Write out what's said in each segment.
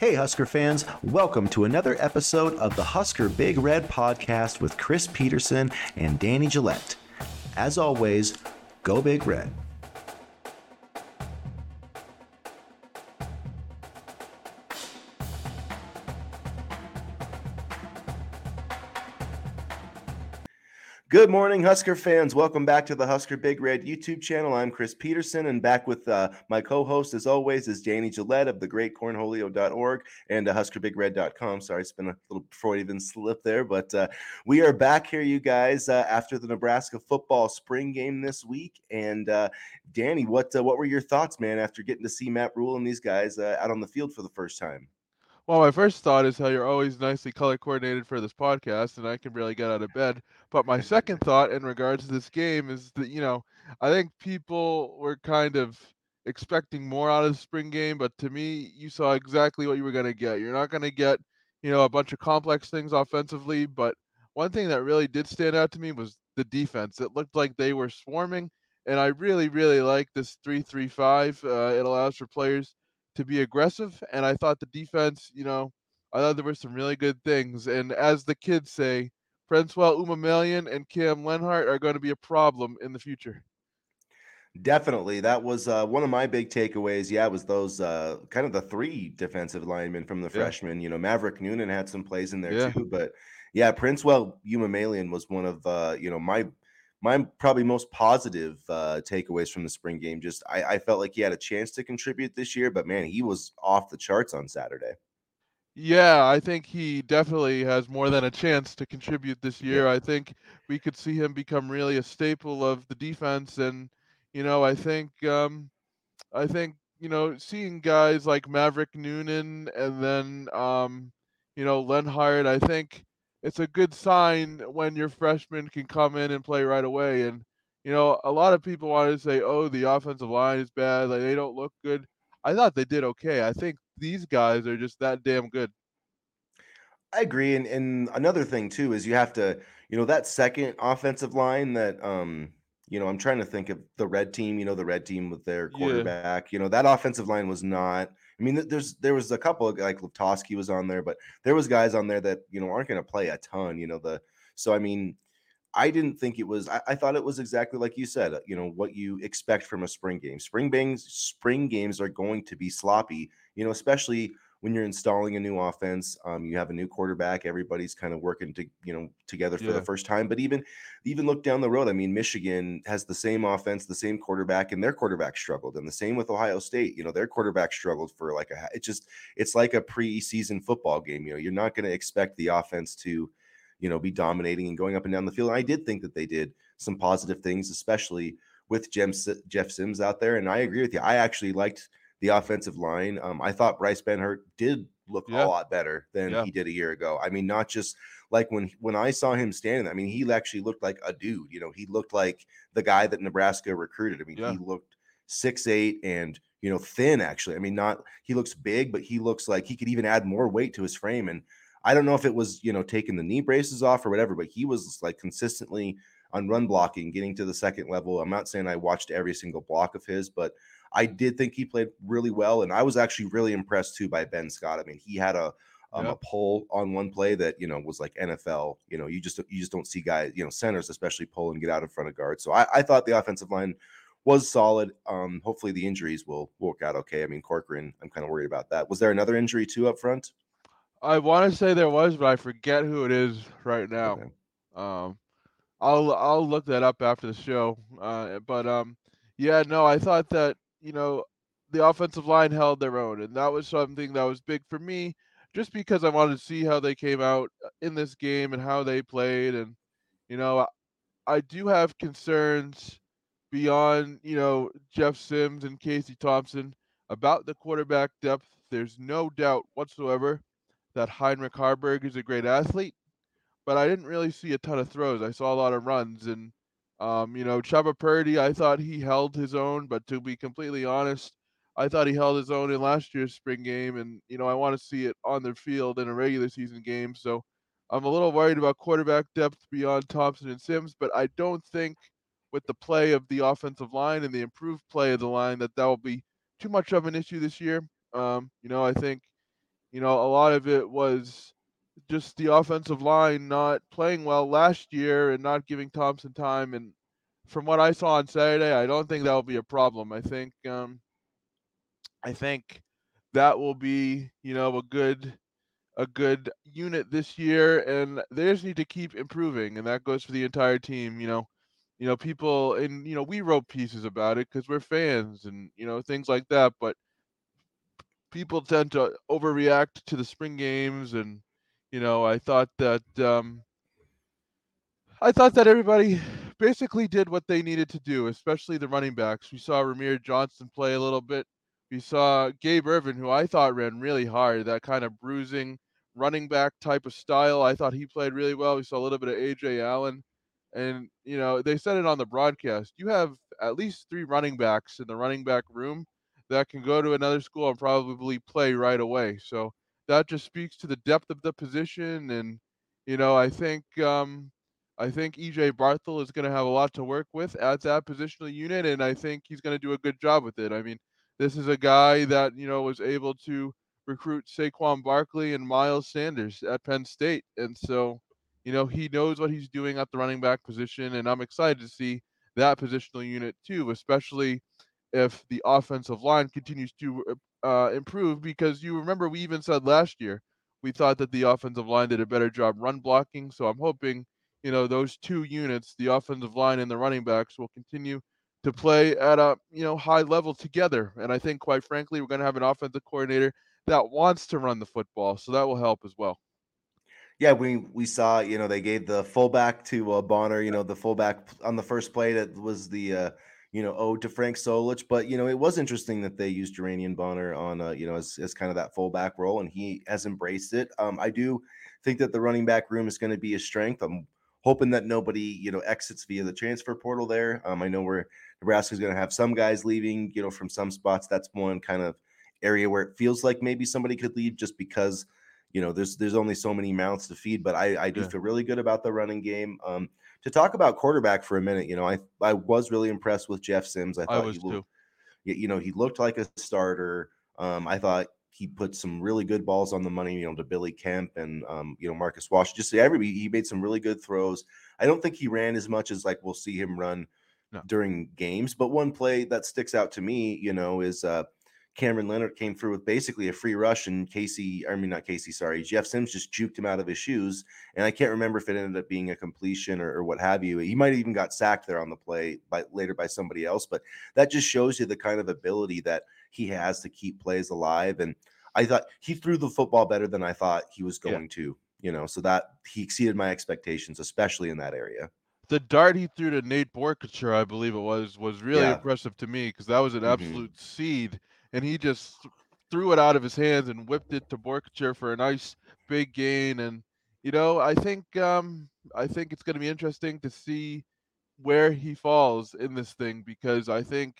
Hey, Husker fans, welcome to another episode of the Husker Big Red podcast with Chris Peterson and Danny Gillette. As always, go Big Red. Good morning, Husker fans. Welcome back to the Husker Big Red YouTube channel. I'm Chris Peterson, and back with uh, my co-host, as always, is Danny Gillette of the thegreatcornholio.org and uh, HuskerBigRed.com. Sorry, it's been a little Freudian slip there, but uh, we are back here, you guys, uh, after the Nebraska football spring game this week. And uh, Danny, what uh, what were your thoughts, man, after getting to see Matt Rhule and these guys out on the field for the first time? Well, my first thought is how you're always nicely color coordinated for this podcast, and I can barely get out of bed. But my second thought in regards to this game is that, you know, I think people were kind of expecting more out of the spring game, but to me, you saw exactly what you were going to get. You're not going to get, you know, a bunch of complex things offensively, but one thing that really did stand out to me was the defense. It looked like they were swarming, and I really, really like this 3 3 5. Uh, it allows for players to be aggressive, and I thought the defense, you know, I thought there were some really good things. And as the kids say, Princewell Umanmielen and Cam Lenhardt are going to be a problem in the future. Definitely. That was uh, one of my big takeaways. Yeah, was those uh, kind of the three defensive linemen from the yeah. freshmen. You know, Maverick Noonan had some plays in there yeah. too, but yeah, Princewell Umanmielen was one of uh, you know my my probably most positive uh, takeaways from the spring game. Just I, I, felt like he had a chance to contribute this year, but man, he was off the charts on Saturday. Yeah, I think he definitely has more than a chance to contribute this year. I think we could see him become really a staple of the defense, and you know, I think um, I think you know, seeing guys like Maverick Noonan and then um, you know Lenhardt, I think it's a good sign when your freshman can come in and play right away. And you know, a lot of people want to say, "Oh, the offensive line is bad; like they don't look good." I thought they did okay. I think these guys are just that damn good. I agree, and and another thing too is you have to, you know, that second offensive line that, um, you know, I'm trying to think of the red team. You know, the red team with their quarterback. Yeah. You know, that offensive line was not I mean, there's there was a couple of like Lutovsky was on there, but there was guys on there that you know aren't going to play a ton. You know the so I mean, I didn't think it was. I, I, thought it was exactly like you said. Uh, you know what you expect from a spring game. Spring games, spring games are going to be sloppy. You know, especially when you're installing a new offense, um, you have a new quarterback. Everybody's kind of working to you know together for yeah. the first time. But even even look down the road. I mean, Michigan has the same offense, the same quarterback, and their quarterback struggled. And the same with Ohio State. You know, their quarterback struggled for like a. It just it's like a preseason football game. You know, you're not going to expect the offense to, you know, be dominating and going up and down the field. And I did think that they did some positive things, especially with Jeff Sims out there. And I agree with you. I actually liked the offensive line. Um, I thought Bryce Benhart did look yeah. a lot better than yeah. he did a year ago. I mean, not just like when when I saw him standing. I mean, he actually looked like a dude. You know, he looked like the guy that Nebraska recruited. I mean, yeah. he looked six eight and you know thin. Actually, I mean, not he looks big, but he looks like he could even add more weight to his frame. And I don't know if it was you know taking the knee braces off or whatever, but he was like consistently on run blocking, getting to the second level. I'm not saying I watched every single block of his, but I did think he played really well, and I was actually really impressed too by Ben Scott. I mean, he had a um, yep. a pull on one play that you know was like NFL. You know, you just you just don't see guys, you know, centers especially pull and get out in front of guards. So I, I thought the offensive line was solid. Um, hopefully the injuries will work out okay. I mean, Corcoran, I'm kind of worried about that. Was there another injury too up front? I want to say there was, but I forget who it is right now. Okay. Um, I'll I'll look that up after the show. Uh, but um, yeah, no, I thought that you know, the offensive line held their own, and that was something that was big for me, just because I wanted to see how they came out uh, in this game and how they played, and you know, I, I do have concerns beyond you know Jeff Sims and Casey Thompson about the quarterback depth. There's no doubt whatsoever that Heinrich Haarberg is a great athlete, but I didn't really see a ton of throws. I saw a lot of runs, and um, you know, Chubba Purdy, I thought he held his own, but to be completely honest, I thought he held his own in last year's spring game, and you know, I want to see it on the field in a regular season game. So I'm a little worried about quarterback depth beyond Thompson and Sims, but I don't think with the play of the offensive line and the improved play of the line that that will be too much of an issue this year. Um, you know, I think you know, a lot of it was just the offensive line not playing well last year and not giving Thompson time. And from what I saw on Saturday, I don't think that will be a problem. I think um, I think that will be you know a good a good unit this year, and they just need to keep improving, and that goes for the entire team. You know, you know people, and you know we wrote pieces about it because we're fans, and you know things like that. But people tend to overreact to the spring games, and you know I thought that um, I thought that everybody basically did what they needed to do, especially the running backs. We saw Rahmir Johnson play a little bit. We saw Gabe Ervin, who I thought ran really hard, that kind of bruising running back type of style. I thought he played really well. We saw a little bit of Ajay Allen. And, you know, they said it on the broadcast. You have at least three running backs in the running back room that can go to another school and probably play right away. So that just speaks to the depth of the position. And, you know, I think um, I think EJ Barthel is going to have a lot to work with at that positional unit, and I think he's going to do a good job with it. I mean, this is a guy that you know was able to recruit Saquon Barkley and Miles Sanders at Penn State, and so you know he knows what he's doing at the running back position, and I'm excited to see that positional unit too, especially if the offensive line continues to uh, improve. Because you remember we even said last year we thought that the offensive line did a better job run blocking, so I'm hoping you know those two units, the offensive line and the running backs, will continue to play at a you know high level together. And I think, quite frankly, we're going to have an offensive coordinator that wants to run the football, so that will help as well. Yeah, we we saw you know they gave the fullback to uh, Bonner. You know the fullback on the first play that was the uh, you know ode to Frank Solich. But you know it was interesting that they used Janiran Bonner on uh, you know as, as kind of that fullback role, and he has embraced it. Um, I do think that the running back room is going to be a strength. I'm hoping that nobody you know exits via the transfer portal there. Um, I know where Nebraska's going to have some guys leaving, you know, from some spots. That's one kind of area where it feels like maybe somebody could leave just because you know there's there's only so many mouths to feed. But I I do yeah. feel really good about the running game. Um, to talk about quarterback for a minute, you know, I I was really impressed with Jeff Sims. I thought I he looked, you know, he looked like a starter. Um, I thought he put some really good balls on the money, you know, to Billy Kemp and um, you know Marcus Walsh. Just every he made some really good throws. I don't think he ran as much as like we'll see him run no. during games, but one play that sticks out to me, you know, is uh, Cameron Lenhardt came through with basically a free rush, and Casey, I mean not Casey, sorry, Jeff Sims just juked him out of his shoes, and I can't remember if it ended up being a completion or, or what have you. He might have even got sacked there on the play by later by somebody else, but that just shows you the kind of ability that he has to keep plays alive. And I thought he threw the football better than I thought he was going yeah. to, you know, so that he exceeded my expectations, especially in that area. The dart he threw to Nate Boerkircher, I believe it was, was really yeah. impressive to me because that was an mm-hmm. absolute mm-hmm. seed, and he just threw it out of his hands and whipped it to Boerkircher for a nice big gain. And you know, I think um, I think it's going to be interesting to see where he falls in this thing because I think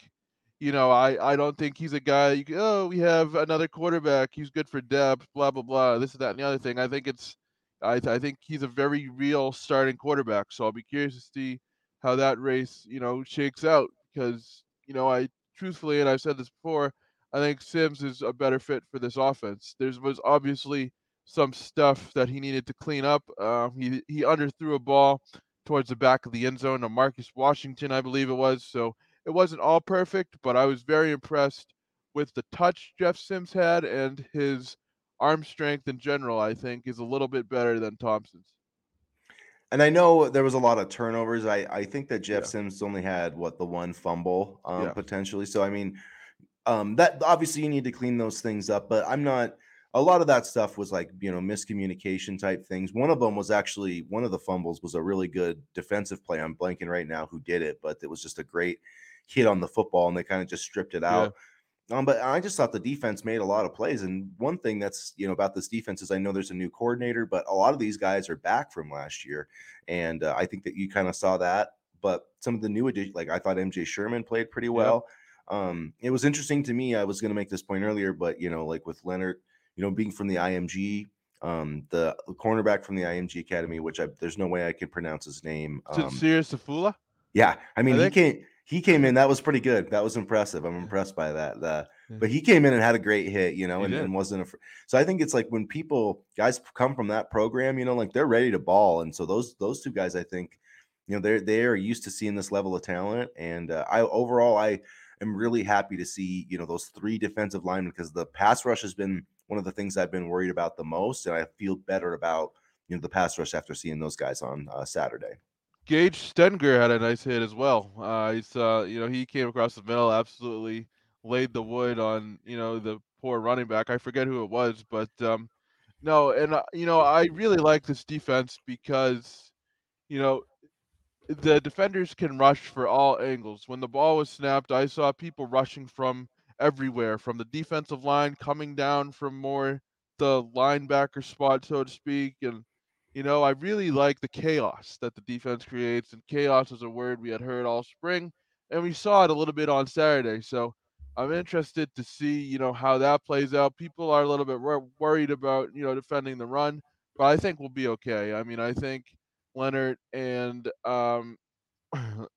you know, I, I don't think he's a guy. You oh, we have another quarterback. He's good for depth. Blah blah blah. This is that and the other thing. I think it's, I I think he's a very real starting quarterback. So I'll be curious to see how that race you know shakes out because you know I truthfully and I've said this before. I think Sims is a better fit for this offense. There was obviously some stuff that he needed to clean up. Uh, he he underthrew a ball towards the back of the end zone to Marcus Washington, I believe it was. So it wasn't all perfect, but I was very impressed with the touch Jeff Sims had and his arm strength in general. I think is a little bit better than Thompson's. And I know there was a lot of turnovers. I, I think that Jeff yeah. Sims only had what the one fumble um, yeah. potentially. So I mean, um, that obviously you need to clean those things up. But I'm not a lot of that stuff was like you know miscommunication type things one of them was actually one of the fumbles was a really good defensive play i'm blanking right now who did it but it was just a great hit on the football and they kind of just stripped it out. Yeah. Um, but I just thought the defense made a lot of plays. And one thing that's you know about this defense is I know there's a new coordinator, but a lot of these guys are back from last year, and uh, I think that you kind of saw that. But some of the new additions, like I thought MJ Sherman played pretty well. Um, it was interesting to me. I was going to make this point earlier, but you know, like with Lenhardt, you know, being from the IMG, um, the cornerback from the IMG Academy, which I, there's no way I can pronounce his name. Um, Sincere Safula. Yeah, I mean, I he came he came in. That was pretty good. That was impressive. I'm impressed by that. The, but he came in and had a great hit, you know, and, and, wasn't a. So I think it's like when people guys come from that program, you know, like they're ready to ball, and so those those two guys, I think, you know, they're they are used to seeing this level of talent, and uh, I overall I am really happy to see you know those three defensive linemen because the pass rush has been one of the things I've been worried about the most, and I feel better about you know the pass rush after seeing those guys on uh, Saturday. Gage Stenger had a nice hit as well. Uh, he's uh, you know he came across the middle, absolutely laid the wood on you know the poor running back. I forget who it was, but um, no, and uh, you know I really like this defense because you know the defenders can rush for all angles. When the ball was snapped, I saw people rushing from everywhere, from the defensive line coming down from more the linebacker spot, so to speak, and you know, I really like the chaos that the defense creates, and chaos is a word we had heard all spring, and we saw it a little bit on Saturday. So I'm interested to see, you know, how that plays out. People are a little bit wor- worried about, you know, defending the run, but I think we'll be okay. I mean, I think Lenhardt and um,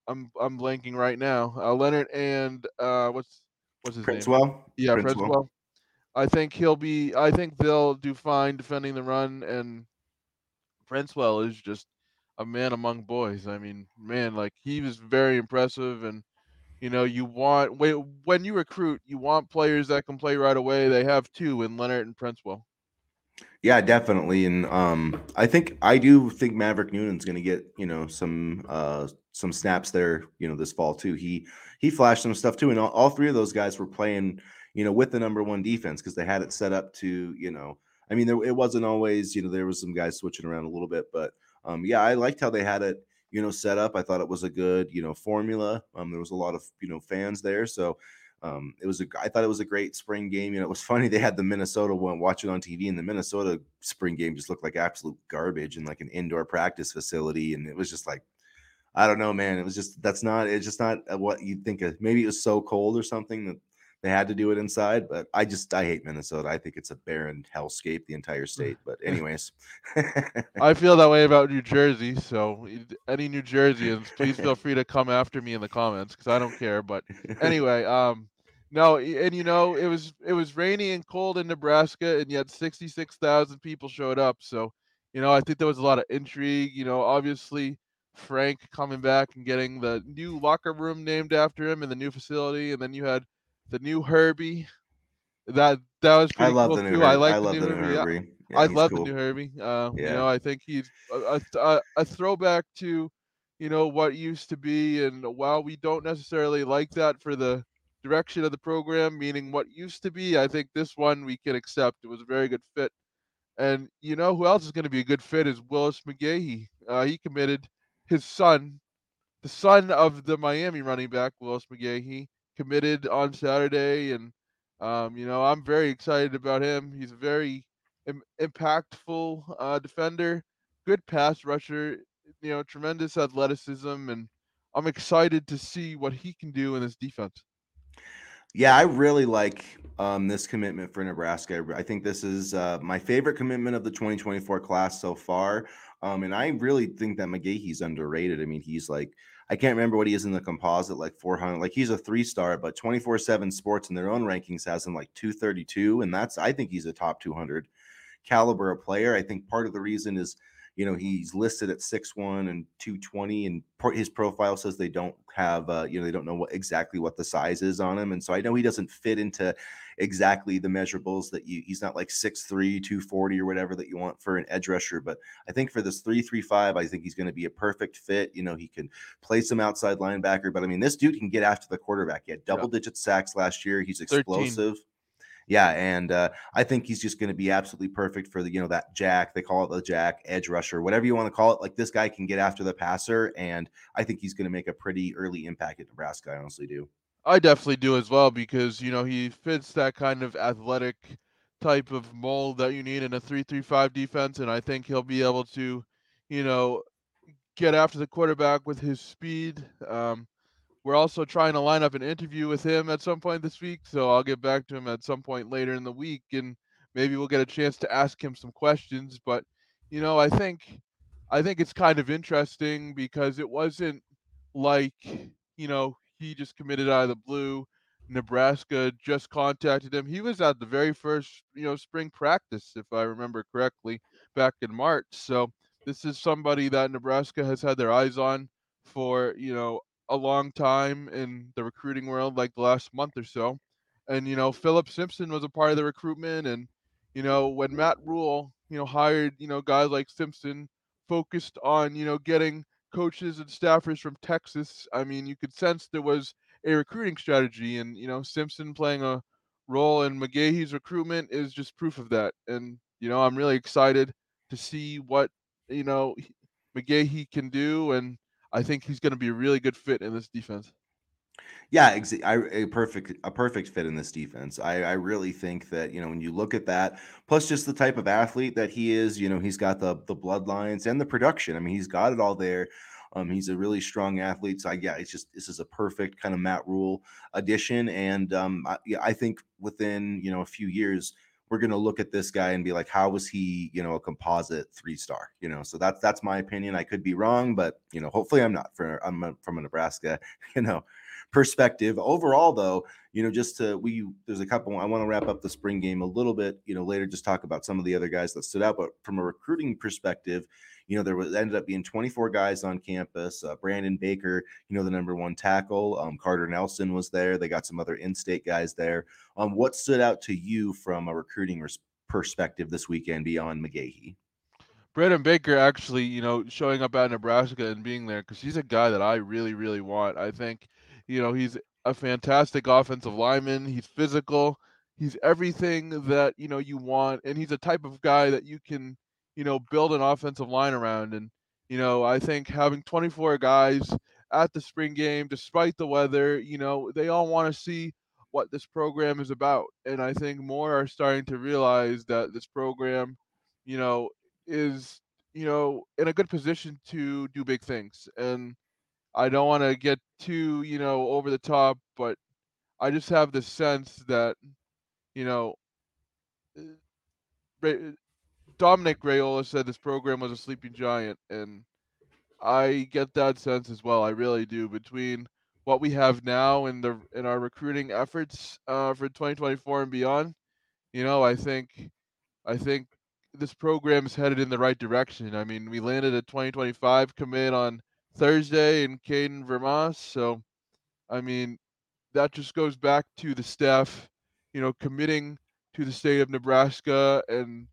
I'm I'm blanking right now. Uh, Lenhardt and uh, what's what's his name? Princewell? name? Yeah, Princewell. Princewell. I think he'll be. I think they'll do fine defending the run, and Princewell is just a man among boys. I mean, man, like he was very impressive, and you know, you want when you recruit, you want players that can play right away. They have two in Lenhardt and Princewell. Yeah, definitely, and um, I think I do think Maverick Noonan's going to get you know some uh some snaps there you know this fall too. He he flashed some stuff too, and all, all three of those guys were playing you know with the number one defense because they had it set up to you know I mean, there, it wasn't always, you know, there was some guys switching around a little bit, but um, yeah, I liked how they had it, you know, set up. I thought it was a good, you know, formula. Um, there was a lot of, you know, fans there, so um, it was a. I thought it was a great spring game. You know, it was funny they had the Minnesota one watching on TV, and the Minnesota spring game just looked like absolute garbage in like an indoor practice facility, and it was just like. I don't know, man. It was just that's not. It's just not what you'd think of. Maybe it was so cold or something that they had to do it inside, but I just I hate Minnesota. I think it's a barren hellscape, the entire state. But anyways, I feel that way about New Jersey. So any New Jerseyans, please feel free to come after me in the comments because I don't care. But anyway, um, no, and you know it was it was rainy and cold in Nebraska, and yet sixty six thousand people showed up. So you know I think there was a lot of intrigue. You know, obviously. Frank coming back and getting the new locker room named after him in the new facility, and then you had the new Herbie. That that was pretty I love cool the new too. Herbie. I like I the, new the new Herbie. Herbie. Yeah, I love cool. the new Herbie. Uh, yeah. You know, I think he's a, a, a throwback to, you know, what used to be. And while we don't necessarily like that for the direction of the program, meaning what used to be, I think this one we can accept. It was a very good fit. And you know who else is going to be a good fit is Willis McGahee. Uh, he committed his son, the son of the Miami running back Willis McGahee committed on Saturday, and um, you know I'm very excited about him. He's a very Im- impactful uh, defender, good pass rusher, you know, tremendous athleticism, and I'm excited to see what he can do in this defense. Yeah, I really like um, this commitment for Nebraska. I think this is uh, my favorite commitment of the 2024 class so far. Um, and I really think that McGahee's underrated. I mean, he's like I can't remember what he is in the composite, like 400. Like he's a three star, but 24 7 sports in their own rankings has him like 232. And that's, I think he's a top 200 caliber player. I think part of the reason is you know he's listed at 6'1 and 220 and his profile says they don't have uh, you know they don't know what exactly what the size is on him and so i know he doesn't fit into exactly the measurables that you he's not like 6'3 240 or whatever that you want for an edge rusher but i think for this 335 i think he's going to be a perfect fit you know he can play some outside linebacker but i mean this dude can get after the quarterback he had double digit sacks last year he's explosive 13 yeah, and uh, I think he's just going to be absolutely perfect for the you know that jack. They call it the jack edge rusher, whatever you want to call it. Like this guy can get after the passer, and I think he's going to make a pretty early impact at Nebraska. I honestly do. I definitely do as well because you know he fits that kind of athletic type of mold that you need in a three-three-five defense, and I think he'll be able to, you know, get after the quarterback with his speed. Um, we're also trying to line up an interview with him at some point this week, so I'll get back to him at some point later in the week, and maybe we'll get a chance to ask him some questions. But you know, I think I think it's kind of interesting because it wasn't like you know he just committed out of the blue. Nebraska just contacted him. He was at the very first, you know, spring practice, if I remember correctly, back in March. So this is somebody that Nebraska has had their eyes on for, you know, a long time in the recruiting world, like the last month or so. And, you know, Philip Simpson was a part of the recruitment. And, you know, when Matt Rhule, you know, hired, you know, guys like Simpson focused on, you know, getting coaches and staffers from Texas, I mean, you could sense there was a recruiting strategy. And, you know, Simpson playing a role in McGahee's recruitment is just proof of that. And, you know, I'm really excited to see what, you know, McGahee can do. And I think he's going to be a really good fit in this defense. Yeah, ex- I, a perfect a perfect fit in this defense. I, I really think that you know when you look at that, plus just the type of athlete that he is, you know, he's got the the bloodlines and the production. I mean, he's got it all there. Um, he's a really strong athlete. So I, yeah, it's just this is a perfect kind of Matt Rhule addition, and um, I, yeah, I think within you know a few years we're going to look at this guy and be like, how was he, you know, a composite three star, you know? So that's that's my opinion. I could be wrong, but you know, hopefully I'm not. For I'm from Nebraska, you know, perspective. Overall, though, you know, just to we there's a couple. I want to wrap up the spring game a little bit, you know, later. Just talk about some of the other guys that stood out, but from a recruiting perspective, you know, there was ended up being 24 guys on campus. Uh, Brandon Baker, you know, the number one tackle. Um, Carter Nelson was there. They got some other in-state guys there. Um, what stood out to you from a recruiting res- perspective this weekend beyond McGahee? Brandon Baker actually, you know, showing up at Nebraska and being there because he's a guy that I really, really want. I think you know, he's a fantastic offensive lineman. He's physical. He's everything that, you know, you want. And he's a type of guy that you can, you know, build an offensive line around. And, you know, I think having 24 guys at the spring game, despite the weather, you know, they all want to see what this program is about. And I think more are starting to realize that this program, you know, is, you know, in a good position to do big things. And, I don't want to get too, you know, over the top, but I just have the sense that, you know, uh, Dominic Raiola said this program was a sleeping giant, and I get that sense as well. I really do. Between what we have now in the in our recruiting efforts uh, for 2024 and beyond, you know, I think I think this program is headed in the right direction. I mean, we landed a 2025 commit on Thursday in Caden Vermas. So, I mean, that just goes back to the staff, you know, committing to the state of Nebraska and,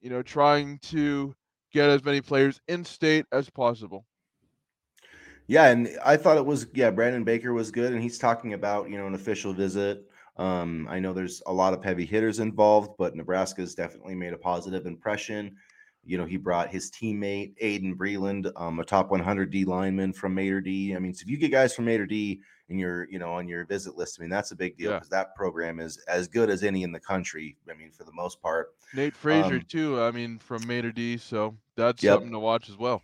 you know, trying to get as many players in state as possible. Yeah, and I thought it was yeah, Brandon Baker was good, and he's talking about you know an official visit. Um, I know there's a lot of heavy hitters involved, but Nebraska's definitely made a positive impression. You know, he brought his teammate Aydin Breland, um, a top 100 D lineman from Mater Dei. I mean, so if you get guys from Mater Dei in your, you know, on your visit list, I mean, that's a big deal because yeah. that program is as good as any in the country. I mean, for the most part. Nate Frazier um, too. I mean, from Mater Dei, so that's yep. something to watch as well.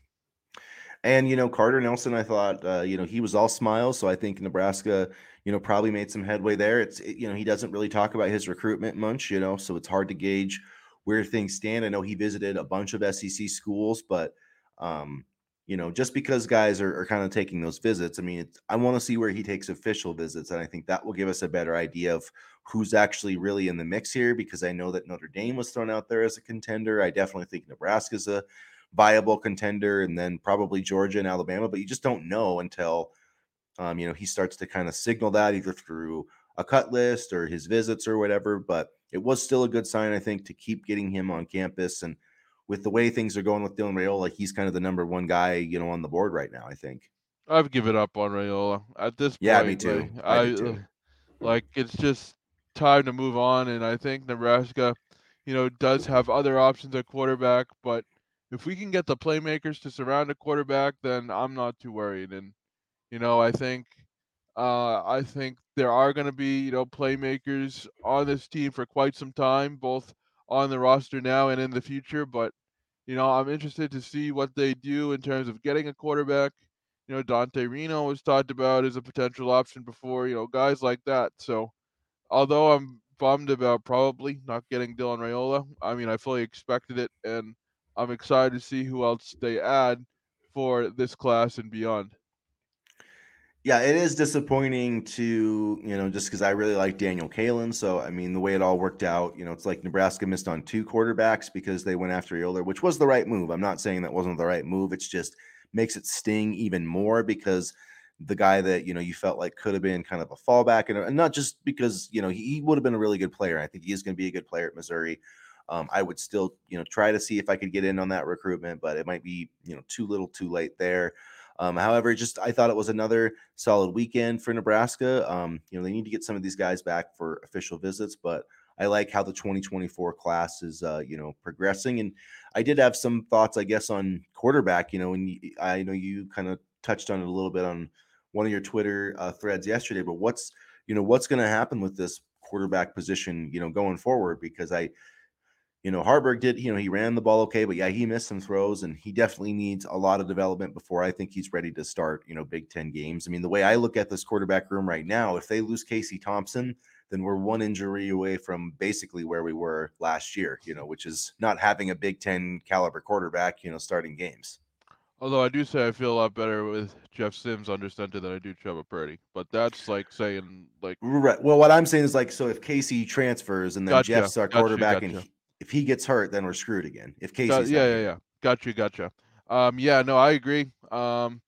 And you know, Carter Nelson, I thought, uh, you know, he was all smiles. So I think Nebraska, you know, probably made some headway there. It's, it, you know, he doesn't really talk about his recruitment much, you know, so it's hard to gauge where things stand. I know he visited a bunch of SEC schools, but um, you know, just because guys are, are kind of taking those visits, I mean, I want to see where he takes official visits, and I think that will give us a better idea of who's actually really in the mix here. Because I know that Notre Dame was thrown out there as a contender. I definitely think Nebraska's a viable contender, and then probably Georgia and Alabama. But you just don't know until um, you know he starts to kind of signal that either through a cut list or his visits or whatever. But it was still a good sign, I think, to keep getting him on campus. And with the way things are going with Dylan Raiola, he's kind of the number one guy, you know, on the board right now. I think. I've given up on Raiola at this point. Yeah, me too. Like, I, too. like it's just time to move on, and I think Nebraska, you know, does have other options at quarterback, but if we can get the playmakers to surround a quarterback, then I'm not too worried. And you know, I think uh, I think there are going to be, you know, playmakers on this team for quite some time, both on the roster now and in the future. But, you know, I'm interested to see what they do in terms of getting a quarterback. You know, Dante Reno was talked about as a potential option before, you know, guys like that. So, although I'm bummed about probably not getting Dylan Raiola, I mean, I fully expected it, and I'm excited to see who else they add for this class and beyond. Yeah, it is disappointing to, you know, just because I really like Daniel Kaelin. So, I mean, the way it all worked out, you know, it's like Nebraska missed on two quarterbacks because they went after Yoder, which was the right move. I'm not saying that wasn't the right move. It's just makes it sting even more because the guy that, you know, you felt like could have been kind of a fallback and, and not just because, you know, he, he would have been a really good player. I think he is going to be a good player at Missouri. Um, I would still, you know, try to see if I could get in on that recruitment, but it might be, you know, too little too late there. Um, however, just I thought it was another solid weekend for Nebraska. Um, you know, they need to get some of these guys back for official visits, but I like how the 2024 class is, uh, you know, progressing. And I did have some thoughts, I guess, on quarterback. You know, and I know you kind of touched on it a little bit on one of your Twitter uh, threads yesterday. But what's, you know, what's going to happen with this quarterback position, you know, going forward? Because I, you know, Haarberg did, you know, he ran the ball okay, but yeah, he missed some throws and he definitely needs a lot of development before I think he's ready to start, you know, Big Ten games. I mean, the way I look at this quarterback room right now, if they lose Casey Thompson, then we're one injury away from basically where we were last year, you know, which is not having a Big Ten caliber quarterback, you know, starting games. Although I do say I feel a lot better with Jeff Sims under center than I do Trevor Purdy, but that's like saying like right. Well, what I'm saying is like so if Casey transfers and then gotcha, Jeff's our gotcha, quarterback gotcha. and he, if he gets hurt, then we're screwed again. If Casey's Got, yeah, yeah, yeah, gotcha, gotcha. Um, yeah, no, I agree. Um,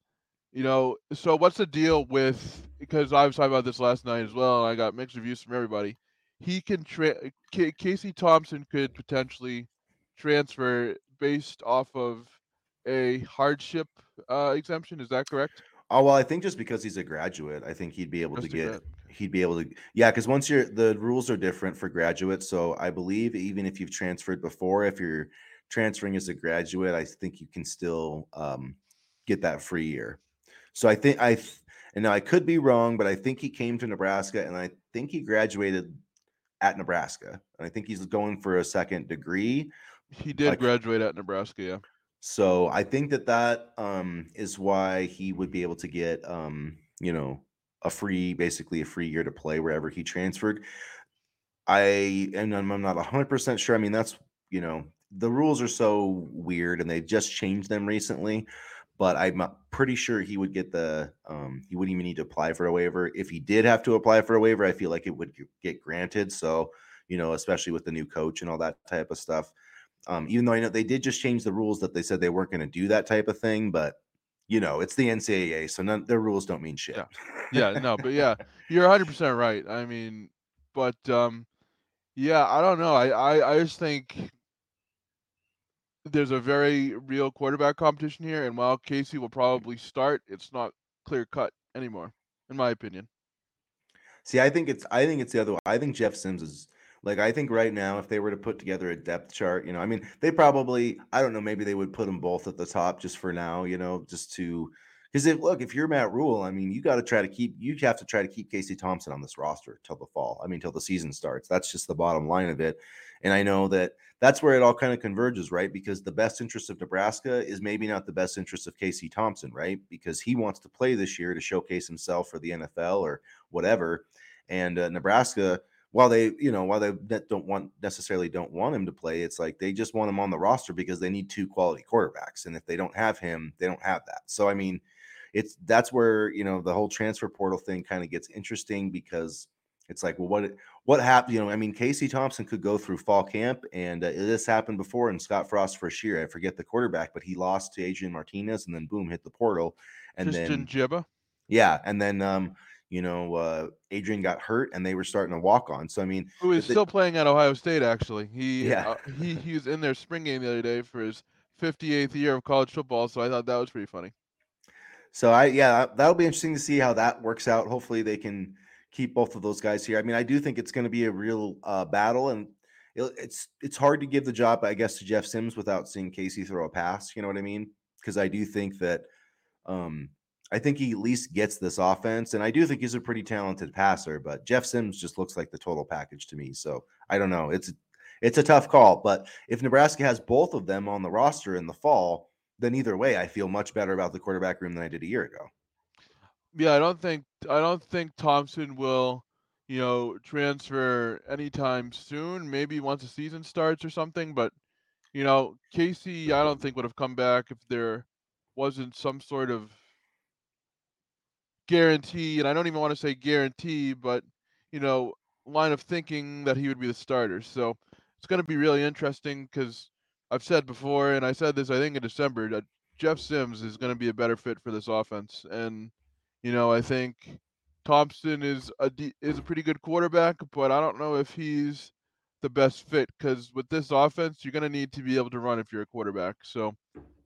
you know, so what's the deal with? Because I was talking about this last night as well. I got mixed reviews from everybody. He can tra- K- Casey Thompson could potentially transfer based off of a hardship uh, exemption. Is that correct? Oh well, I think just because he's a graduate, I think he'd be able to get he'd be able to yeah because once you're the rules are different for graduates so i believe even if you've transferred before if you're transferring as a graduate i think you can still um, get that free year. So i think i and now i could be wrong but i think he came to nebraska and i think he graduated at nebraska and i think he's going for a second degree he did like, graduate at nebraska yeah. So i think that that um, is why he would be able to get um, you know a free, basically a free year to play wherever he transferred. I and I'm not 100% sure. I mean, that's, you know, the rules are so weird and they just changed them recently, but I'm pretty sure he would get the um he wouldn't even need to apply for a waiver. If he did have to apply for a waiver, I feel like it would get granted. So, you know, especially with the new coach and all that type of stuff. Um, even though I know they did just change the rules that they said they weren't going to do that type of thing, but you know, it's the NCAA, so none their rules don't mean shit. Yeah, yeah no, but yeah, you're 100 percent right. I mean, but um, yeah, I don't know. I, I I just think there's a very real quarterback competition here, and while Casey will probably start, it's not clear cut anymore, in my opinion. See, I think it's I think it's the other way. I think Jeff Sims is like I think right now, if they were to put together a depth chart, you know, I mean, they probably, I don't know, maybe they would put them both at the top just for now, you know, just to because if look, if you're Matt Rhule, I mean, you got to try to keep you have to try to keep Casey Thompson on this roster till the fall. I mean, till the season starts. That's just the bottom line of it. And I know that that's where it all kind of converges, right? Because the best interest of Nebraska is maybe not the best interest of Casey Thompson, right? Because he wants to play this year to showcase himself for the NFL or whatever. And uh, Nebraska while they, you know, while they don't want necessarily don't want him to play, it's like they just want him on the roster because they need two quality quarterbacks. And if they don't have him, they don't have that. So I mean, it's that's where you know the whole transfer portal thing kind of gets interesting because it's like, well, what what happened? You know, I mean, Casey Thompson could go through fall camp, and uh, this happened before in Scott Frost first year. I forget the quarterback, but he lost to Adrian Martinez, and then boom, hit the portal, and Tristan then Gebbia. Yeah, and then um, you know, uh, Adrian got hurt and they were starting to walk on. So I mean, who is still playing at Ohio State? Actually, he yeah uh, he he was in their spring game the other day for his 58th year of college football. So I thought that was pretty funny. So I yeah, that'll be interesting to see how that works out. Hopefully they can keep both of those guys here. I mean, I do think it's going to be a real uh, battle and. it's it's hard to give the job, I guess, to Jeff Sims without seeing Casey throw a pass. You know what I mean? Because I do think that um, I think he at least gets this offense, and I do think he's a pretty talented passer. But Jeff Sims just looks like the total package to me. So I don't know. It's it's a tough call, but if Nebraska has both of them on the roster in the fall, then either way, I feel much better about the quarterback room than I did a year ago. Yeah, I don't think I don't think Thompson will, you know, transfer anytime soon. Maybe once the season starts or something. But you know, Casey, I don't think would have come back if there wasn't some sort of guarantee, and I don't even want to say guarantee, but you know, line of thinking that he would be the starter. So it's going to be really interesting because I've said before, and I said this I think in December that Jeff Sims is going to be a better fit for this offense, and you know I think Thompson is a is a pretty good quarterback, but I don't know if he's the best fit because with this offense, you're going to need to be able to run if you're a quarterback. So,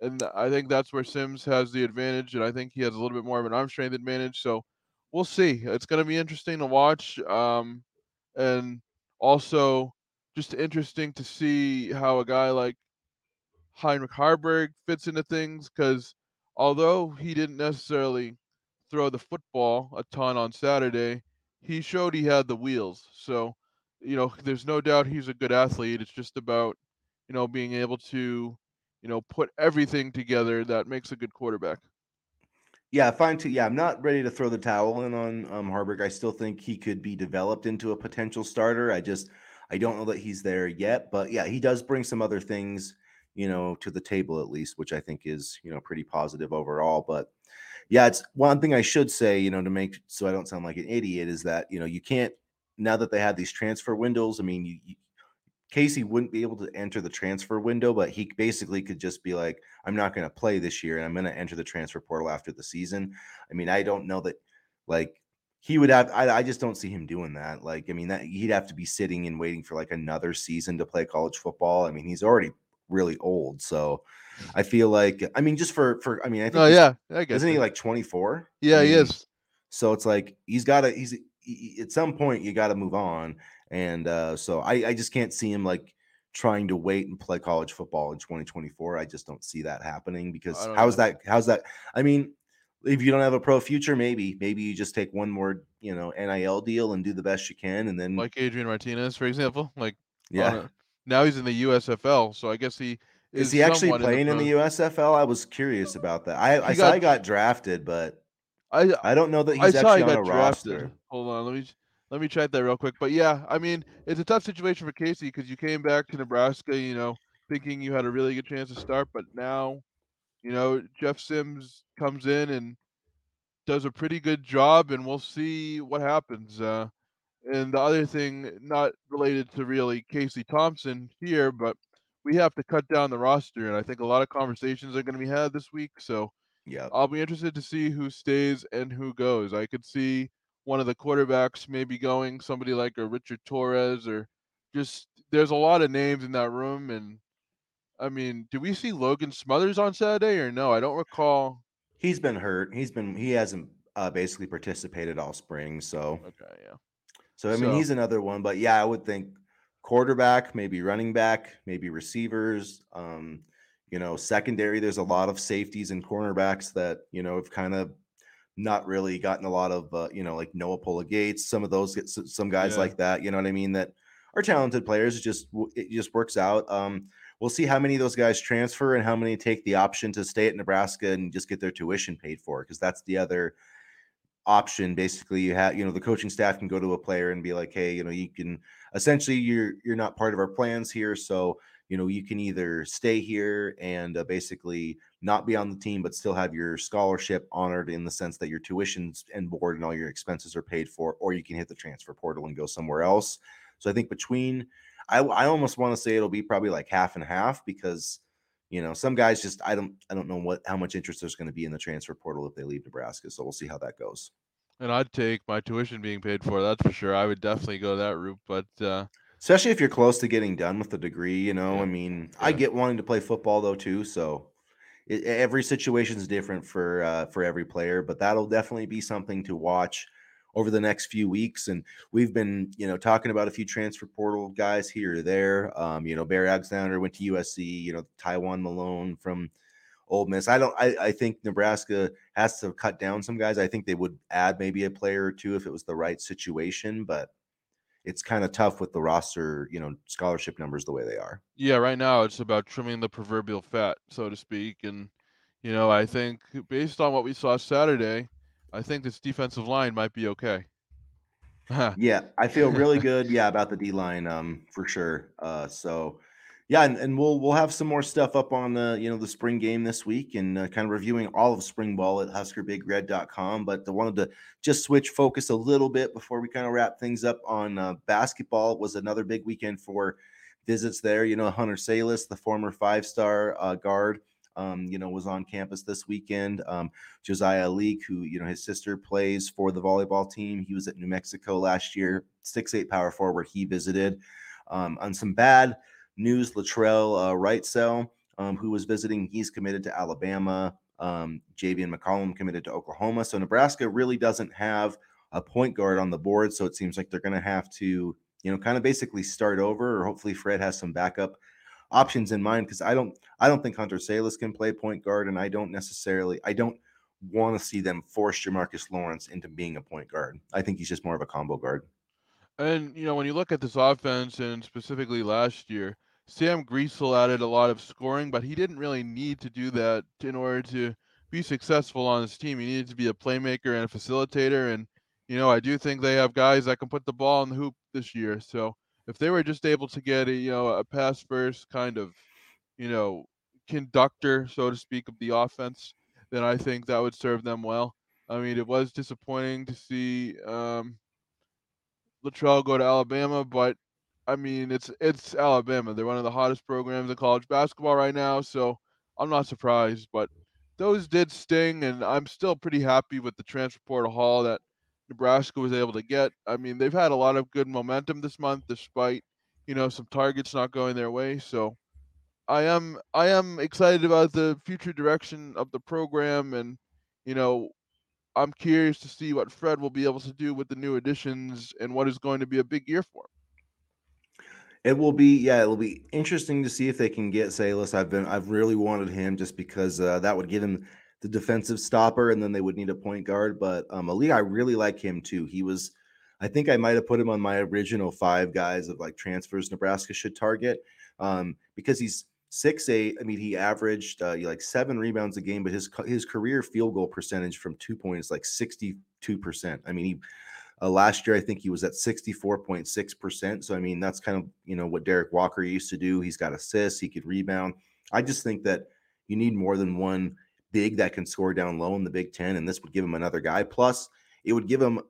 and I think that's where Sims has the advantage, and I think he has a little bit more of an arm strength advantage. So, we'll see. It's going to be interesting to watch, um, and also just interesting to see how a guy like Heinrich Haarberg fits into things because although he didn't necessarily throw the football a ton on Saturday, he showed he had the wheels. So you know, there's no doubt he's a good athlete. It's just about, you know, being able to, you know, put everything together that makes a good quarterback. Yeah, fine too. Yeah, I'm not ready to throw the towel in on um, Haarberg. I still think he could be developed into a potential starter. I just, I don't know that he's there yet. But yeah, he does bring some other things, you know, to the table at least, which I think is, you know, pretty positive overall. But yeah, it's one thing I should say, you know, to make so I don't sound like an idiot is that, you know, you can't now that they have these transfer windows, I mean, you, you, Casey wouldn't be able to enter the transfer window, but he basically could just be like, I'm not going to play this year and I'm going to enter the transfer portal after the season. I mean, I don't know that like he would have, I, I just don't see him doing that. Like, I mean, that he'd have to be sitting and waiting for like another season to play college football. I mean, he's already really old. So mm. I feel like, I mean, just for, for, I mean, I think, oh, yeah, I guess isn't he like 24? Yeah, I mean, he is. So it's like, he's got a, he's, at some point you got to move on. And uh, so I, I just can't see him like trying to wait and play college football in 2024. I just don't see that happening because how's that? How's that? I mean, if you don't have a pro future, maybe maybe you just take one more you know NIL deal and do the best you can, and then like Adrian Martinez, for example, like yeah. A, now he's in the USFL, so I guess he is, is he actually playing in the, in the, USFL? I was curious about that. I, I got, saw he got drafted, but I I don't know that he's actually on a drafted. roster. Hold on, let me let me check that real quick. But yeah, I mean, it's a tough situation for Casey because you came back to Nebraska, you know, thinking you had a really good chance to start, but now, you know, Jeff Sims comes in and does a pretty good job, and we'll see what happens. Uh, and the other thing, not related to really Casey Thompson here, but we have to cut down the roster, and I think a lot of conversations are going to be had this week. So yeah. I'll be interested to see who stays and who goes. I could see one of the quarterbacks maybe going, somebody like a Richard Torres or just there's a lot of names in that room and I mean, do we see Logan Smothers on Saturday or no? I don't recall. He's been hurt. He's been he hasn't uh, basically participated all spring, so Okay, yeah. So I mean, so, he's another one, but yeah, I would think quarterback, maybe running back, maybe receivers, um you know, secondary, there's a lot of safeties and cornerbacks that, you know, have kind of not really gotten a lot of, uh, you know, like Noa Pola-Gates, some of those get some guys yeah. like that, you know what I mean? That are talented players. It just, it just works out. Um, we'll see how many of those guys transfer and how many take the option to stay at Nebraska and just get their tuition paid for. Cause that's the other option. Basically you have, you know, the coaching staff can go to a player and be like, Hey, you know, you can essentially you're, you're not part of our plans here. So you know, you can either stay here and uh, basically not be on the team, but still have your scholarship honored in the sense that your tuitions and board and all your expenses are paid for, or you can hit the transfer portal and go somewhere else. So I think between, I, I almost want to say it'll be probably like half and half because, you know, some guys just I don't I don't know what how much interest there's going to be in the transfer portal if they leave Nebraska. So we'll see how that goes. And I'd take my tuition being paid for. That's for sure. I would definitely go that route, but. uh especially if you're close to getting done with the degree. You know, yeah. I mean, yeah. I get wanting to play football though too, so it, every situation is different for uh, for every player. But that'll definitely be something to watch over the next few weeks. And we've been, you know, talking about a few transfer portal guys here or there. Um, you know, Barry Alexander went to USC. You know, Taiwan Malone from. Ole Miss. I don't. I, I think Nebraska has to cut down some guys. I think they would add maybe a player or two if it was the right situation. But it's kind of tough with the roster, you know, scholarship numbers the way they are. Yeah, right now it's about trimming the proverbial fat, so to speak. And, you know, I think based on what we saw Saturday, I think this defensive line might be okay. yeah, I feel really good, yeah, about the D line, um, for sure. Uh, so yeah, and, and we'll we'll have some more stuff up on the you know the spring game this week and uh, kind of reviewing all of spring ball at HuskerBigRed.com. But I wanted to just switch focus a little bit before we kind of wrap things up on uh, basketball. It was another big weekend for visits there. You know, Hunter Sallis, the former five-star uh, guard, um, you know, was on campus this weekend. Um, Josiah Allick, who you know his sister plays for the volleyball team, he was at New Mexico last year. Six-eight power forward. He visited um, on some bad news. Latrell uh, Wrightsell, um, who was visiting, he's committed to Alabama. Um, Javian McCollum committed to Oklahoma. So Nebraska really doesn't have a point guard on the board. So it seems like they're going to have to, you know, kind of basically start over, or hopefully Fred has some backup options in mind because I don't, I don't think Hunter Sallis can play point guard, and I don't necessarily, I don't want to see them force Jamarques Lawrence into being a point guard. I think he's just more of a combo guard. And you know, when you look at this offense, and specifically last year, Sam Griesel added a lot of scoring, but he didn't really need to do that in order to be successful on his team. He needed to be a playmaker and a facilitator. And you know, I do think they have guys that can put the ball in the hoop this year. So if they were just able to get a you know a pass first kind of you know conductor, so to speak, of the offense, then I think that would serve them well. I mean, it was disappointing to see um, Latrell go to Alabama, but I mean, it's it's Alabama. They're one of the hottest programs in college basketball right now, so I'm not surprised. But those did sting, and I'm still pretty happy with the transfer portal haul that Nebraska was able to get. I mean, they've had a lot of good momentum this month, despite you know some targets not going their way. So I am I am excited about the future direction of the program, and you know I'm curious to see what Fred will be able to do with the new additions and what is going to be a big year for him. It will be, yeah, it'll be interesting to see if they can get Sallis. I've been, I've really wanted him just because uh, that would give him the defensive stopper, and then they would need a point guard. But um, Allick, I really like him too. He was, I think I might have put him on my original five guys of like transfers Nebraska should target um, because he's six eight. I mean, he averaged uh, like seven rebounds a game, but his his career field goal percentage from two points like sixty two percent. I mean, he uh, last year I think he was at sixty four point six percent. So I mean, that's kind of you know what Derek Walker used to do. He's got assists, he could rebound. I just think that you need more than one big that can score down low in the Big Ten, and this would give him another guy. Plus, it would give him,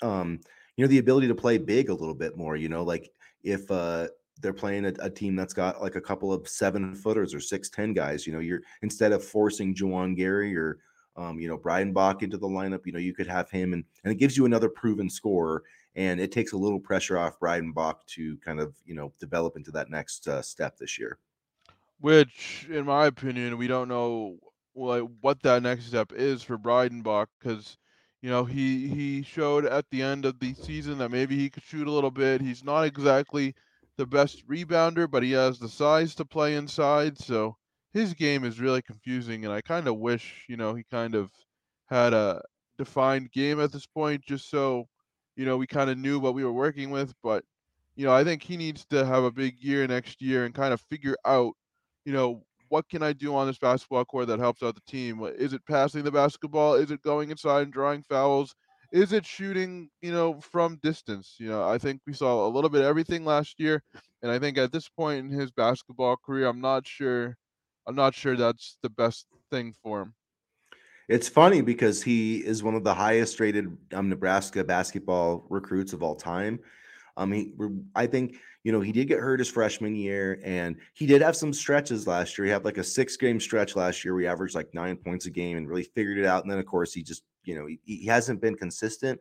um, you know, the ability to play big a little bit more. You know, like if uh they're playing a, a, team that's got like a couple of seven footers or six ten guys. You know, you're instead of forcing Juwan Gary or um, you know Breidenbach into the lineup, you know, you could have him and and it gives you another proven scorer, and it takes a little pressure off Breidenbach to kind of you know develop into that next uh, step this year. Which, in my opinion, we don't know like what that next step is for Breidenbach because you know he he showed at the end of the season that maybe he could shoot a little bit. He's not exactly the best rebounder, but he has the size to play inside. So his game is really confusing, and I kind of wish you know he kind of had a defined game at this point, just so you know we kind of knew what we were working with. But you know, I think he needs to have a big year next year and kind of figure out, you know, what can I do on this basketball court that helps out the team? Is it passing the basketball? Is it going inside and drawing fouls? Is it shooting, you know, from distance? You know, I think we saw a little bit everything last year, and I think at this point in his basketball career, I'm not sure, I'm not sure that's the best thing for him. It's funny because he is one of the highest rated um, Nebraska basketball recruits of all time. Um, he, I think, you know, he did get hurt his freshman year, and he did have some stretches last year. He had like a six game stretch last year. We averaged like nine points a game and really figured it out. And then, of course, he just you know, he, he hasn't been consistent.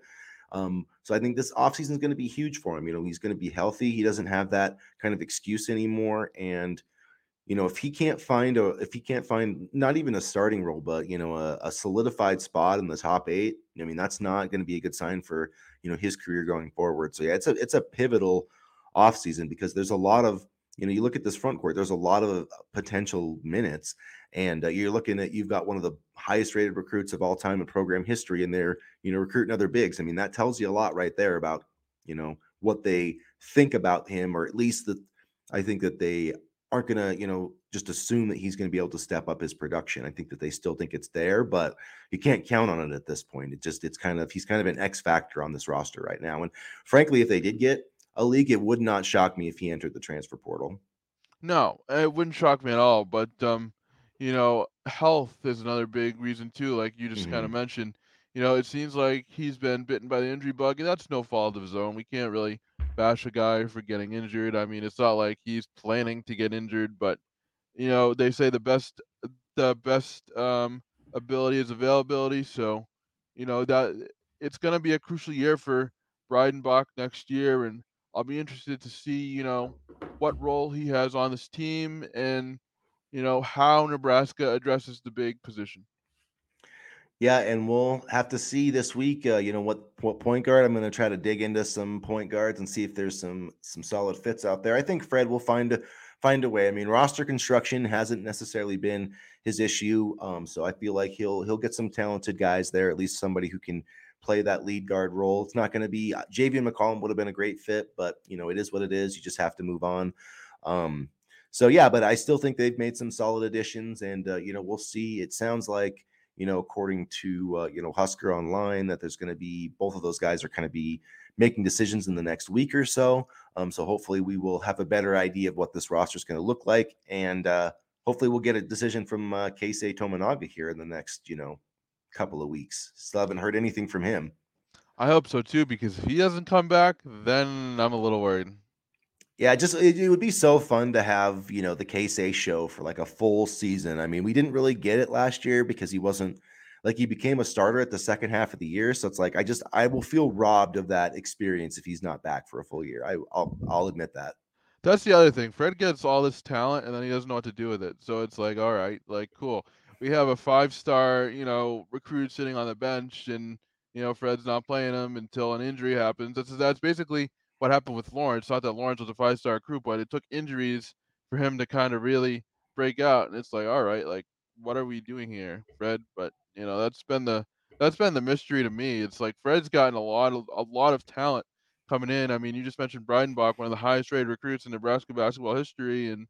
Um, so I think this offseason is going to be huge for him. You know, he's going to be healthy. He doesn't have that kind of excuse anymore. And, you know, if he can't find a, if he can't find not even a starting role, but, you know, a, a solidified spot in the top eight, I mean, that's not going to be a good sign for, you know, his career going forward. So yeah, it's a, it's a pivotal offseason because there's a lot of, you know, you look at this front court, there's a lot of potential minutes and uh, you're looking at you've got one of the highest rated recruits of all time in program history and they're you know recruiting other bigs. I mean that tells you a lot right there about you know what they think about him or at least that i think that they aren't going to you know just assume that he's going to be able to step up his production. I think that they still think it's there but you can't count on it at this point. It just it's kind of he's kind of an x factor on this roster right now and frankly if they did get Allick it would not shock me if he entered the transfer portal No, it wouldn't shock me at all. But um, you know, health is another big reason too. Like you just kind hmm of mentioned, you know, it seems like he's been bitten by the injury bug, and that's no fault of his own. We can't really bash a guy for getting injured. I mean, it's not like he's planning to get injured, but you know, they say the best the best um ability is availability. So, you know, that it's gonna be a crucial year for Breidenbach next year, and I'll be interested to see, you know, what role he has on this team and, you know, how Nebraska addresses the big position. Yeah, and we'll have to see this week. Uh, you know what what point guard? I'm going to try to dig into some point guards and see if there's some some solid fits out there. I think Fred will find a find a way. I mean, roster construction hasn't necessarily been his issue, um, so I feel like he'll he'll get some talented guys there. At least somebody who can play that lead guard role. It's not going to be uh, Javian McCollum would have been a great fit, but you know it is what it is. You just have to move on. Um, so yeah, but I still think they've made some solid additions, and uh, you know we'll see. It sounds like you know, according to uh, you know Husker Online, that there's going to be both of those guys are going to be making decisions in the next week or so. Um, so hopefully we will have a better idea of what this roster is going to look like, and uh, hopefully we'll get a decision from uh, Keisei Tominaga here in the next you know couple of weeks. Still haven't heard anything from him. I hope so too, because if he doesn't come back, then I'm a little worried. Yeah, just it, it would be so fun to have, you know, the Keisei show for like a full season. I mean, we didn't really get it last year because he wasn't like he became a starter at the second half of the year. So it's like I just I will feel robbed of that experience if he's not back for a full year. I, I'll I'll admit that. That's the other thing. Fred gets all this talent and then he doesn't know what to do with it. So it's like, all right, like cool. We have a five star, you know, recruit sitting on the bench and you know, Fred's not playing him until an injury happens. That's that's basically what happened with Lawrence. Not that Lawrence was a five star recruit, but it took injuries for him to kind of really break out. And it's like, all right, like what are we doing here, Fred? But you know, that's been the that's been the mystery to me. It's like Fred's gotten a lot of a lot of talent coming in. I mean, you just mentioned Breidenbach, one of the highest rated recruits in Nebraska basketball history, and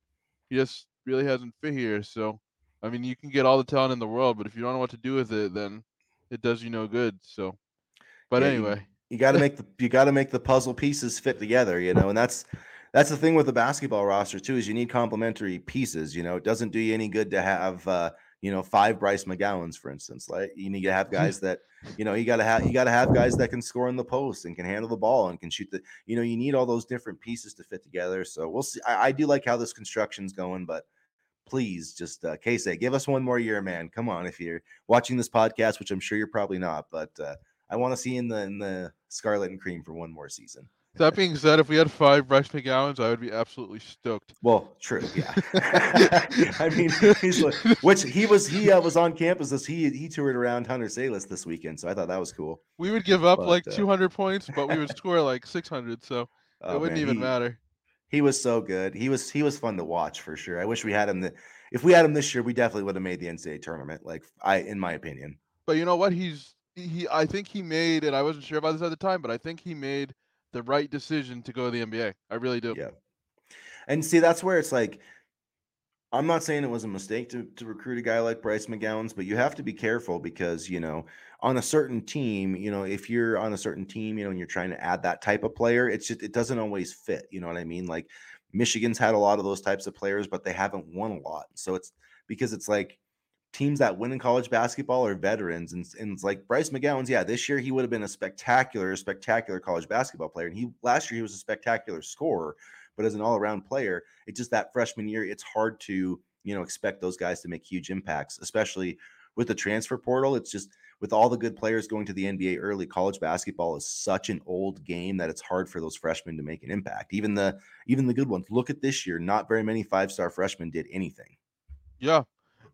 he just really hasn't fit here. So, I mean, you can get all the talent in the world, but if you don't know what to do with it, then it does you no good. So, but Yeah, you anyway, you got to make the you got to make the puzzle pieces fit together, you know, and that's that's the thing with the basketball roster too is you need complementary pieces. You know, it doesn't do you any good to have uh, you know five Bryce McGowans, for instance. Like you need to have guys that you know you got to have you got to have guys that can score in the post and can handle the ball and can shoot the. You know, you need all those different pieces to fit together. So we'll see. I, I do like how this construction's going, but please just uh Keisei, give us one more year, man. Come on, if you're watching this podcast, which I'm sure you're probably not, but uh I want to see in the in the Scarlet and Cream for one more season. That being said, if we had five Bryce McGowans, I would be absolutely stoked. Well, true, yeah. I mean, he's like, which he was he uh, was on campus this he he toured around Hunter Sallis this weekend, so I thought that was cool. we would give up But like uh, 200 points, but we would score like 600, so it oh wouldn't man, even he matter. he was so good. He was he was fun to watch for sure. I wish we had him. The, if we had him this year, we definitely would have made the NCAA tournament. Like I, in my opinion. But you know what? He's he. I think he made, and I wasn't sure about this at the time, but I think he made the right decision to go to the NBA. I really do. Yeah. And see, that's where it's like I'm not saying it was a mistake to, to recruit a guy like Bryce McGowan's, but you have to be careful because, you know, on a certain team, you know, if you're on a certain team, you know, and you're trying to add that type of player, it's just, it doesn't always fit. You know what I mean? Like Michigan's had a lot of those types of players, but they haven't won a lot. So it's because it's like teams that win in college basketball are veterans. And, and it's like Bryce McGowan's, yeah, this year he would have been a spectacular, spectacular college basketball player. And he last year he was a spectacular scorer, but as an all around player, it's just that freshman year, it's hard to, you know, expect those guys to make huge impacts, especially with the transfer portal. It's just with all the good players going to the NBA early, college basketball is such an old game that it's hard for those freshmen to make an impact. Even the even the good ones. Look at this year, not very many five-star freshmen did anything. Yeah,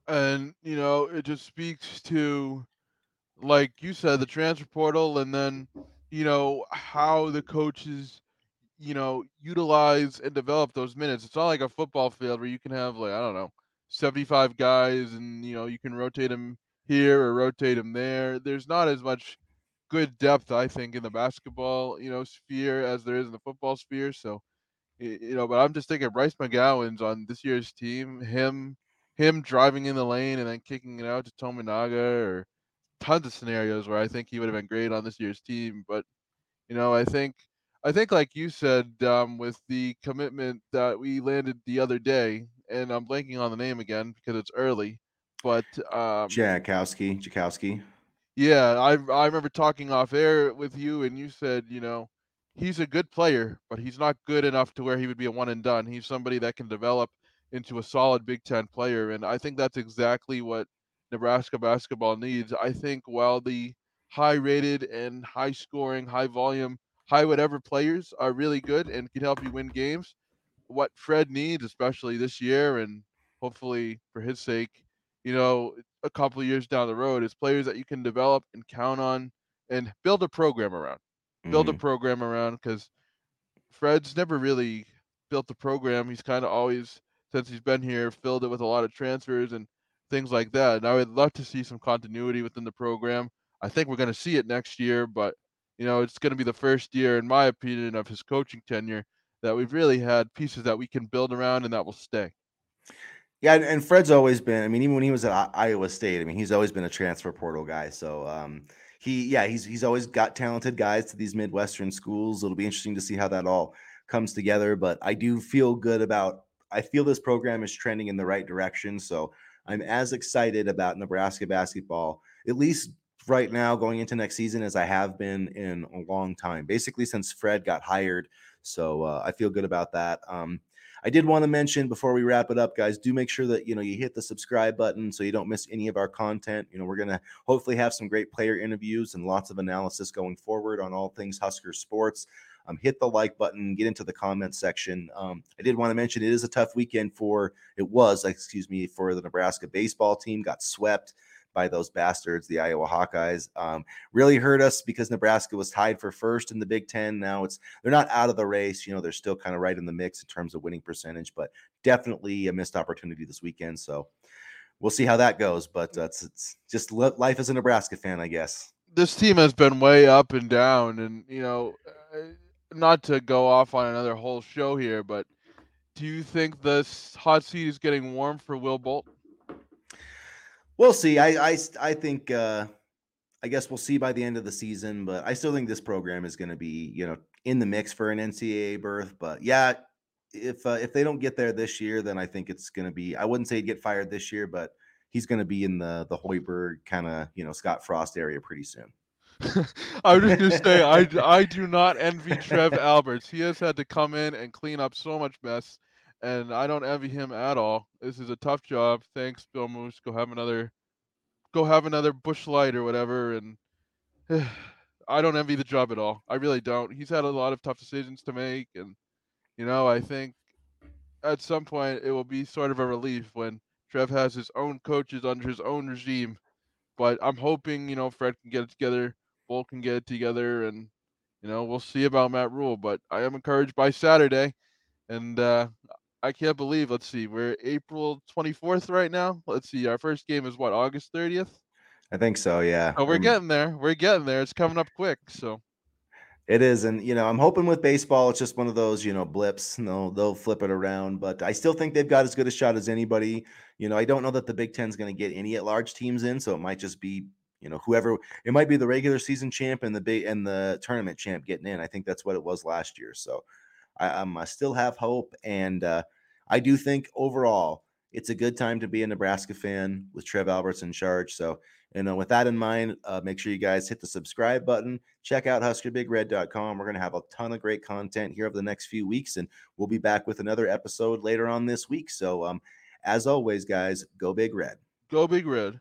and you know, it just speaks to, like you said, the transfer portal, and then you know how the coaches, you know, utilize and develop those minutes. It's not like a football field where you can have like I don't know, seventy-five guys, and you know you can rotate them here or rotate them there. There's not as much good depth, I think, in the basketball, you know, sphere as there is in the football sphere. So you know, but I'm just thinking Bryce McGowan's on this year's team. Him, him driving in the lane and then kicking it out to Tominaga, or tons of scenarios where I think he would have been great on this year's team. But you know, I think I think, like you said, um, with the commitment that we landed the other day, and I'm blanking on the name again because it's early, but um, Jankowski, Jakowski. Yeah, I I remember talking off air with you, and you said, you know, he's a good player, but he's not good enough to where he would be a one and done. He's somebody that can develop into a solid Big Ten player, and I think that's exactly what Nebraska basketball needs. I think while the high rated and high scoring, high volume high whatever players are really good and can help you win games. What Fred needs, especially this year, and hopefully for his sake, you know, a couple of years down the road, is players that you can develop and count on and build a program around. Build mm-hmm. a program around because Fred's never really built the program. He's kind of always, since he's been here, filled it with a lot of transfers and things like that. And I would love to see some continuity within the program. I think we're going to see it next year, but you know, it's going to be the first year, in my opinion, of his coaching tenure that we've really had pieces that we can build around and that will stay. Yeah, and Fred's always been. I mean, even when he was at Iowa State, I mean, he's always been a transfer portal guy. So um, he, yeah, he's he's always got talented guys to these Midwestern schools. It'll be interesting to see how that all comes together. But I do feel good about. I feel this program is trending in the right direction. So I'm as excited about Nebraska basketball, at least right now going into next season as I have been in a long time, basically since Fred got hired. So uh, I feel good about that. Um, I did want to mention before we wrap it up, guys, do make sure that you know you hit the subscribe button so you don't miss any of our content. You know, we're gonna hopefully have some great player interviews and lots of analysis going forward on all things Husker sports. Um, hit the like button, get into the comment section. Um, I did want to mention it is a tough weekend for it was, excuse me, for the Nebraska baseball team. Got swept by those bastards, the Iowa Hawkeyes. Um, really hurt us because Nebraska was tied for first in the Big Ten. Now it's they're not out of the race. You know, they're still kind of right in the mix in terms of winning percentage, but definitely a missed opportunity this weekend. So we'll see how that goes. But uh, it's, it's just life as a Nebraska fan, I guess. This team has been way up and down, and you know, uh, not to go off on another whole show here, but do you think this hot seat is getting warm for Will Bolt? We'll see. I I I think uh I guess we'll see by the end of the season, but I still think this program is going to be, you know, in the mix for an NCAA berth. But yeah, if uh, if they don't get there this year, then I think it's going to be. I wouldn't say he'd get fired this year, but he's going to be in the the Hoiberg kind of you know Scott Frost area pretty soon. I was just to say I I do not envy Trev Alberts. He has had to come in and clean up so much mess and I don't envy him at all. This is a tough job. Thanks, Bill Moos. Go have another, go have another Busch Light or whatever. And I don't envy the job at all. I really don't. He's had a lot of tough decisions to make, and you know, I think at some point it will be sort of a relief when Trev has his own coaches under his own regime. But I'm hoping, you know, Fred can get it together, Bolt can get it together, and you know, we'll see about Matt Rhule, But I am encouraged by Saturday, and uh, I can't believe. Let's see, we're April 24th right now. Let's see, our first game is what August 30th. I think so. Yeah. Oh, we're um, getting there. We're getting there. It's coming up quick. So. It is, and you know, I'm hoping with baseball, it's just one of those, you know, blips. No, they'll flip it around, but I still think they've got as good a shot as anybody. You know, I don't know that the Big Ten's going to get any at large teams in, so it might just be, you know, whoever. It might be the regular season champ and the big and the tournament champ getting in. I think that's what it was last year. So, I, um, I still have hope, and uh, I do think overall it's a good time to be a Nebraska fan with Trev Alberts in charge. So, you know, with that in mind, uh, make sure you guys hit the subscribe button. Check out HuskerBigRed.com. We're going to have a ton of great content here over the next few weeks, and we'll be back with another episode later on this week. So, um, as always, guys, go Big Red. Go Big Red.